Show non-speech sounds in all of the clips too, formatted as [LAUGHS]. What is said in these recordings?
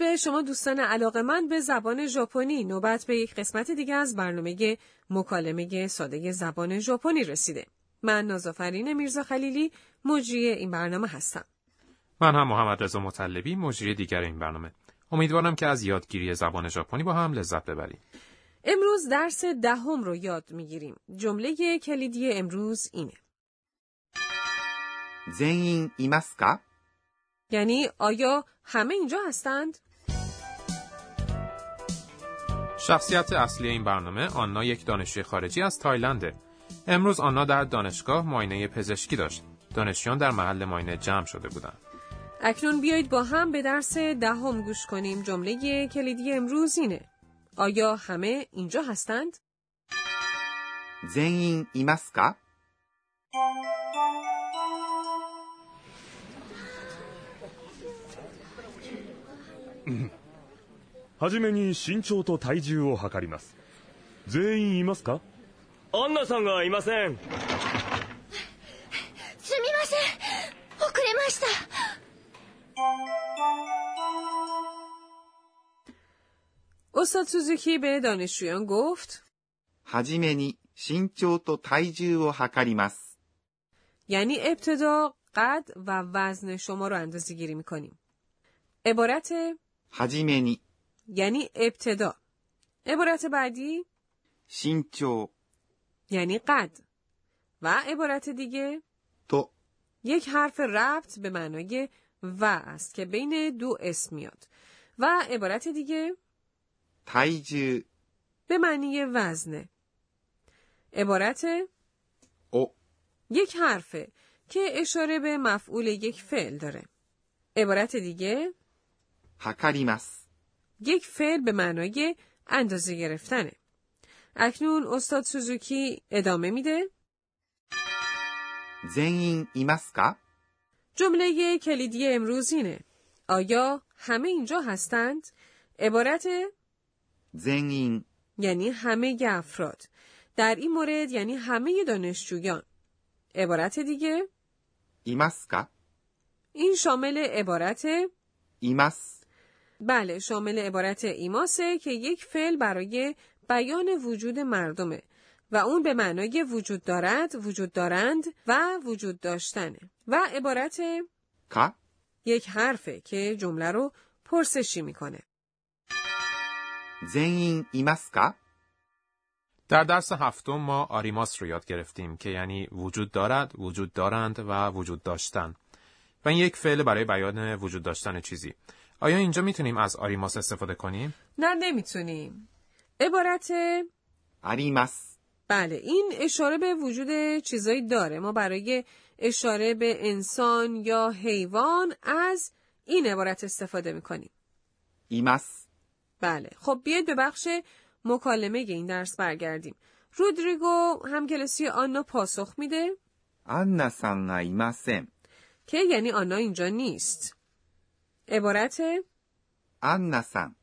به شما دوستان علاقه من به زبان ژاپنی نوبت به یک قسمت دیگه از برنامه مکالمه ساده زبان ژاپنی رسیده. من نازافرین میرزا خلیلی مجری این برنامه هستم. من هم محمد رضا مطلبی مجری دیگر این برنامه. امیدوارم که از یادگیری زبان ژاپنی با هم لذت ببریم. امروز درس دهم ده رو یاد می‌گیریم. جمله کلیدی امروز اینه. زین یعنی آیا همه اینجا هستند؟ شخصیت اصلی این برنامه آنا یک دانشجوی خارجی از تایلنده. امروز آنا در دانشگاه ماینه پزشکی داشت. دانشجویان در محل ماینه جمع شده بودند. اکنون بیایید با هم به درس دهم ده گوش کنیم. جمله کلیدی امروز اینه. آیا همه اینجا هستند؟ زنین ایمسکا؟ [LAUGHS] はじめに身長と体重を測ります全員いますかアンナさんがいませんすみません遅れました استاد سوزوکی به دانشجویان گفت はじめに身長と体重を測ります。 یعنی ابتدا قد و وزن شما رو اندازه گیری میکنیم. عبارت はじめに یعنی ابتدا. عبارت بعدی 身長 یعنی قد. و عبارت دیگه と یک حرف ربط به معنای و است که بین دو اسم میاد. و عبارت دیگه 体重 به معنی وزنه. عبارت を یک حرفه که اشاره به مفعول یک فعل داره. عبارت دیگه 測ります。 یک فعل به معنای اندازه گرفتنه. اکنون استاد سوزوکی ادامه میده. زنین ایمسکا؟ جمله کلیدی امروز اینه. آیا همه اینجا هستند؟ عبارت زنین یعنی همه افراد. در این مورد یعنی همه دانشجویان. عبارت دیگه ایمسکا؟ این شامل عبارت ایمس بله شامل عبارت ایماسه که یک فعل برای بیان وجود مردمه و اون به معنای وجود دارد، وجود دارند و وجود داشتنه و عبارت کا یک حرفه که جمله رو پرسشی می‌کنه. زنین ایماس کا؟ در درس هفتم ما آریماس رو یاد گرفتیم که یعنی وجود دارد، وجود دارند و وجود داشتن. و این یک فعل برای بیان وجود داشتن چیزی. آیا اینجا می‌تونیم از آریماس استفاده کنیم؟ نه نمی‌تونیم. عبارت آریماس. بله این اشاره به وجود چیزایی داره. ما برای اشاره به انسان یا حیوان از این عبارت استفاده می‌کنیم. ایماس. بله خب بیاید به بخش مکالمه این درس برگردیم. رودریگو همکلاسی آنا پاسخ میده. آنا سان ایماسن که یعنی آنا اینجا نیست. عبارت سان.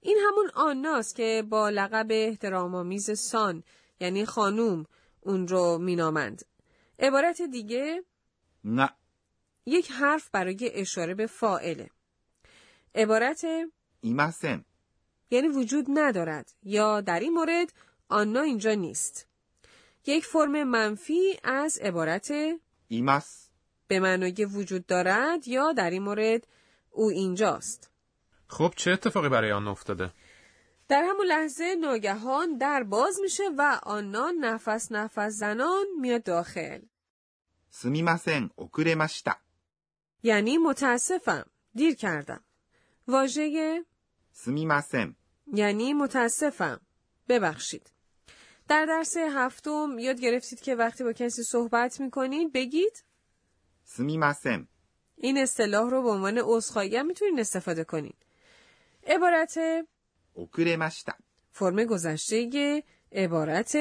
این همون آناست که با لقب احترامآمیز سان یعنی خانوم اون رو مینامند. عبارت دیگه نه. یک حرف برای اشاره به فائله عبارت ایمسن یعنی وجود ندارد یا در این مورد آنا اینجا نیست. یک فرم منفی از عبارت ایمس به معنای وجود دارد یا در این مورد او اینجاست؟ خب چه اتفاقی برای آن افتاده؟ در همون لحظه ناگهان در باز میشه و آنان نفس نفس زنان میاد داخل. سمیمسن اوکورماشیتا یعنی متاسفم دیر کردم. واژه سمیمسن یعنی متاسفم. ببخشید. در درس هفتم یاد گرفتید که وقتی با کسی صحبت می‌کنید بگید سمیمسن. این اصطلاح رو به عنوان عذرخواهی هم می‌تونین استفاده کنین. عبارت اوکورمشتا فرم گذشته عبارت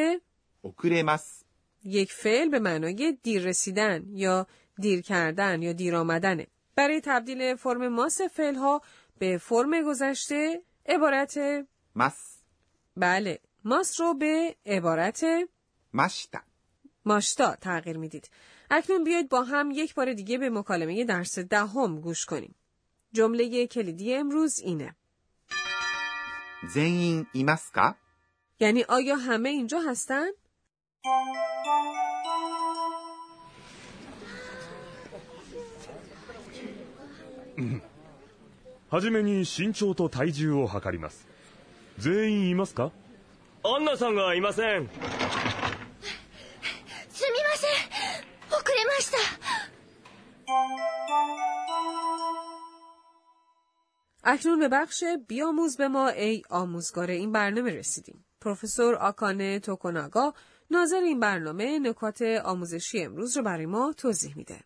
اوکورمس یک فعل به معنای دیر رسیدن یا دیر کردن یا دیر آمدنه. برای تبدیل فرم ماس فعل ها به فرم گذشته عبارت مس. بله ماس رو به عبارت مشتن. ماشتا تغییر می‌دید. اکنون بیاید با هم یک بار دیگه به مکالمه درس دهم ده گوش کنیم. جمله کلیدی امروز اینه. زین ایمسکا؟ یعنی آیا همه اینجا هستن؟ هجمه اکنون به بخش بیاموز به ما ای آموزگار این برنامه رسیدیم. پروفسور آکانه توکوناگا ناظر این برنامه نکات آموزشی امروز رو برای ما توضیح میده.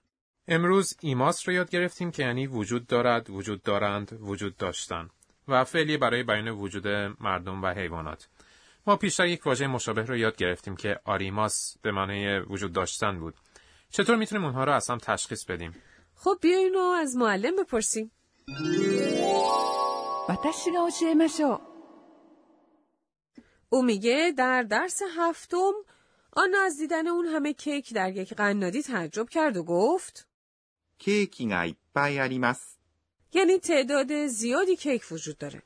امروز ایماس رو یاد گرفتیم که یعنی وجود دارد، وجود دارند، وجود داشتن و فعلی برای بیان وجود مردم و حیوانات. ما پیشتر یک واژه مشابه رو یاد گرفتیم که آریماس به معنای وجود داشتن بود. چطور می‌تونیم اونها رو از هم تشخیص بدیم؟ خب بیاین رو از معلم بپرسیم. 私が教えましょう او میگه در درس هفتم آن از دیدن اون همه کیک در یک قنادی تعجب کرد و گفت ケーキがいっぱいあります。 یعنی تعداد زیادی کیک وجود داره.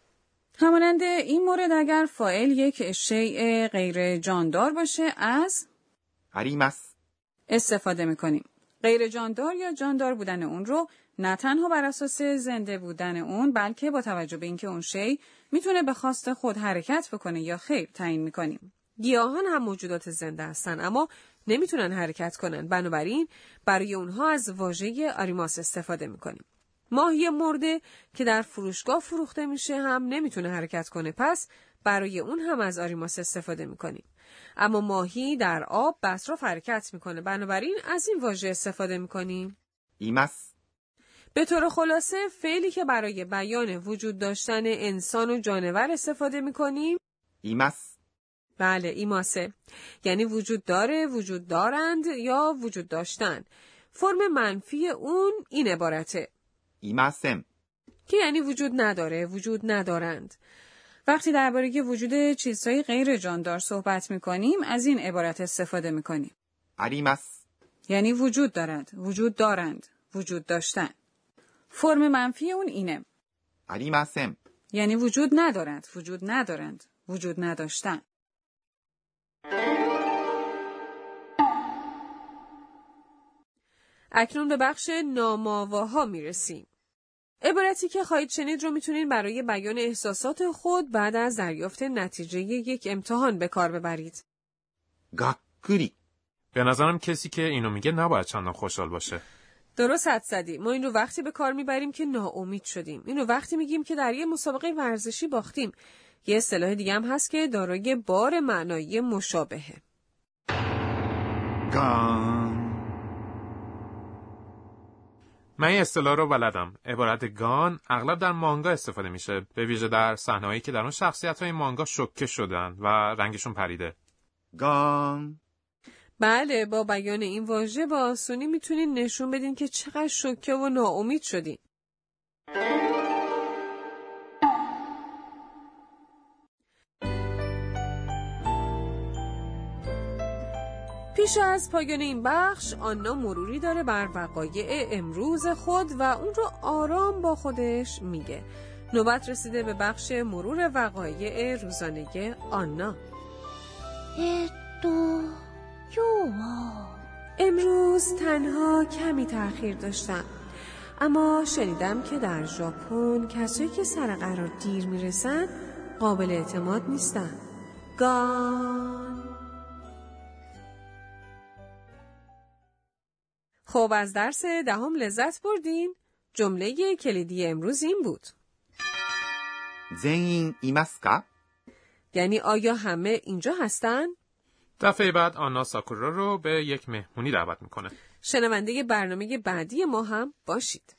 همانند این مورد اگر فاعل یک شیء غیر جاندار باشه از あります。 استفاده میکنیم. غیر جاندار یا جاندار بودن اون رو نه تنها بر اساس زنده بودن اون بلکه با توجه به اینکه اون شی می‌تونه به خواست خود حرکت بکنه یا خیر تعیین می‌کنیم. گیاهان هم موجودات زنده هستن اما نمی‌تونن حرکت کنن بنابراین برای اونها از واژه آریماس استفاده می‌کنیم ماهی مرده که در فروشگاه فروخته میشه هم نمی‌تونه حرکت کنه. پس برای اون هم از آریماس استفاده می‌کنیم. اما ماهی در آب بسراف حرکت می‌کنه. بنابراین از این واژه استفاده می‌کنیم. ایمس به طور خلاصه فعلی که برای بیان وجود داشتن انسان و جانور استفاده می‌کنیم. ایمس بله ایماسه. یعنی وجود داره وجود دارند یا وجود داشتن. فرم منفی اون این عبارته. いません。 که یعنی وجود نداره وجود ندارند وقتی درباره وجود چیزهای غیر جاندار صحبت میکنیم از این عبارت استفاده میکنیم. あります。 یعنی وجود دارد، وجود دارند، وجود داشتن. فرم منفی اون اینه. ありません。 یعنی وجود ندارد، وجود ندارند، وجود نداشتن. اکنون به بخش ناماواها می‌رسیم. عبارتی که خواهید شنید رو می‌تونید برای بیان احساسات خود بعد از دریافت نتیجه یک امتحان به کار ببرید. گکری. به نظرم کسی که اینو میگه نباید چندان خوشحال باشه. درست حد زدی. ما این رو وقتی به کار می‌بریم که ناامید شدیم. اینو وقتی میگیم که در یه مسابقه ورزشی باختیم. یه اصطلاح دیگه هم هست که دارای بار معنایی مشابهه. گان من این اصطلاح رو بلدم. عبارت گان اغلب در مانگا استفاده میشه. به ویژه در صحنه‌هایی که در اون شخصیت های مانگا شوکه شدن و رنگشون پریده. ガーン。بله با بیان این واژه با آسونی می‌تونین نشون بدین که چقدر شوکه و ناامید شدین پیش از پایان این بخش آنا مروری داره بر وقایع امروز خود و اون رو آرام با خودش میگه. نوبت رسیده به بخش مرور وقایع روزانه آنا. دو امروز تنها کمی تاخیر داشتم. اما شنیدم که در ژاپن کسایی که سر قرار دیر می‌رسن قابل اعتماد نیستن. گان. خب از درس دهم لذت بردین؟ جمله کلیدی امروز این بود. زنین ایمسکا؟ یعنی آیا همه اینجا هستن؟ دفعه بعد آنا ساکورا رو به یک مهمونی دعوت می‌کنه. شنونده برنامه بعدی ما هم باشید.